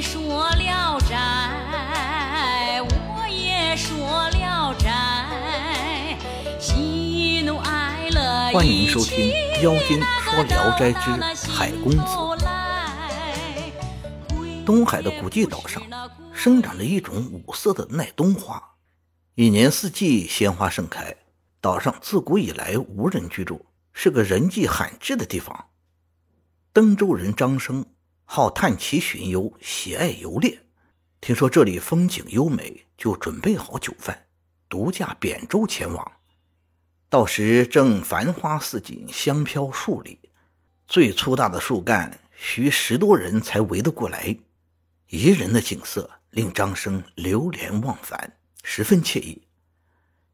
说聊斋，我也说聊斋，喜怒哀乐欢迎收听《妖精说聊斋之海公子》。东海的古迹岛上生长着一种五色的耐冬花，一年四季鲜花盛开。岛上自古以来无人居住，是个人迹罕至的地方。登州人张生好探奇寻幽，喜爱游猎。听说这里风景优美，就准备好酒饭，独驾扁舟前往。到时正繁花似锦，香飘数里，最粗大的树干需十多人才围得过来。宜人的景色令张生流连忘返，十分惬意。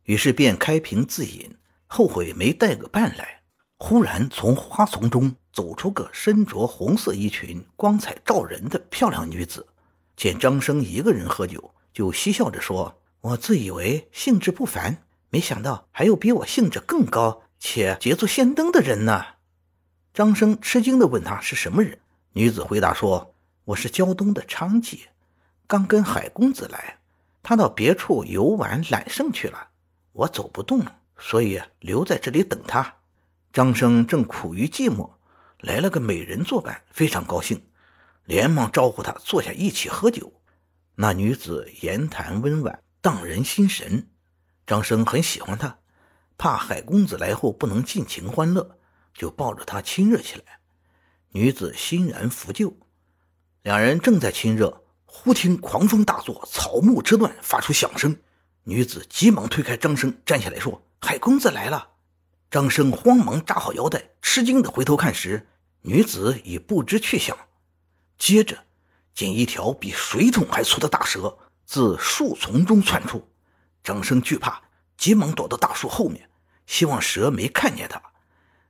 于是便开瓶自饮，后悔没带个伴来。忽然从花丛中走出个身着红色衣裙、光彩照人的漂亮女子，见张生一个人喝酒，就嬉笑着说：“我自以为兴致不凡，没想到还有比我兴致更高且捷足先登的人呢。”张生吃惊地问他是什么人，女子回答说。我是胶东的昌妓，刚跟海公子来，他到别处游玩揽胜去了，我走不动，所以留在这里等他。张生正苦于寂寞，来了个美人作伴，非常高兴，连忙招呼他坐下一起喝酒。那女子言谈温婉，荡人心神，张生很喜欢她，怕海公子来后不能尽情欢乐，就抱着她亲热起来。女子欣然服就。两人正在亲热，忽听狂风大作，草木折断，发出响声。女子急忙推开张生，站起来说：“海公子来了。”张生慌忙扎好腰带，吃惊的回头看时，女子已不知去向。接着，见一条比水桶还粗的大蛇自树丛中窜出，张生惧怕，急忙躲到大树后面，希望蛇没看见他。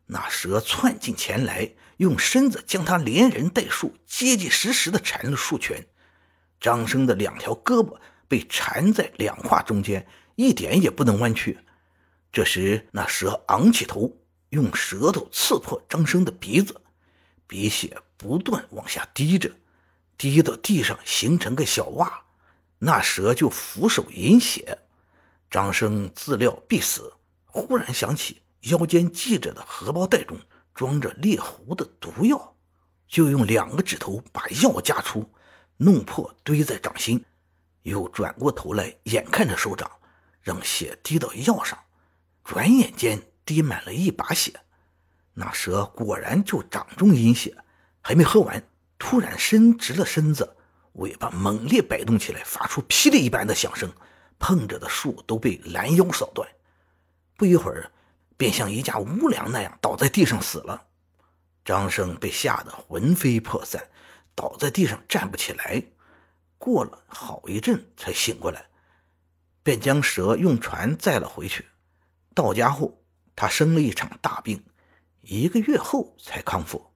那蛇窜进前来。用身子将他连人带树结结实实地缠了数圈，张生的两条胳膊被缠在两胯中间，一点也不能弯曲。这时，那蛇昂起头，用舌头刺破张生的鼻子，鼻血不断往下滴着，滴到地上形成个小洼，那蛇就俯首饮血。张生自料必死，忽然想起腰间系着的荷包袋中。装着猎狐的毒药，就用两个指头把药夹出，弄破堆在掌心，又转过头来，眼看着手掌，让血滴到药上，转眼间滴满了一把血。那蛇果然就掌中饮血，还没喝完，突然伸直了身子，尾巴猛烈摆动起来，发出霹雳一般的响声，碰着的树都被拦腰扫断。不一会儿。便像一架屋梁那样倒在地上死了，张生被吓得魂飞魄散，倒在地上站不起来。过了好一阵才醒过来，便将蛇用船载了回去。到家后，他生了一场大病，一个月后才康复。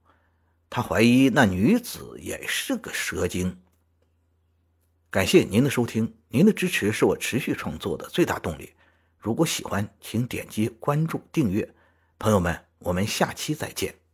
他怀疑那女子也是个蛇精。感谢您的收听，您的支持是我持续创作的最大动力。如果喜欢，请点击关注、订阅。朋友们，我们下期再见。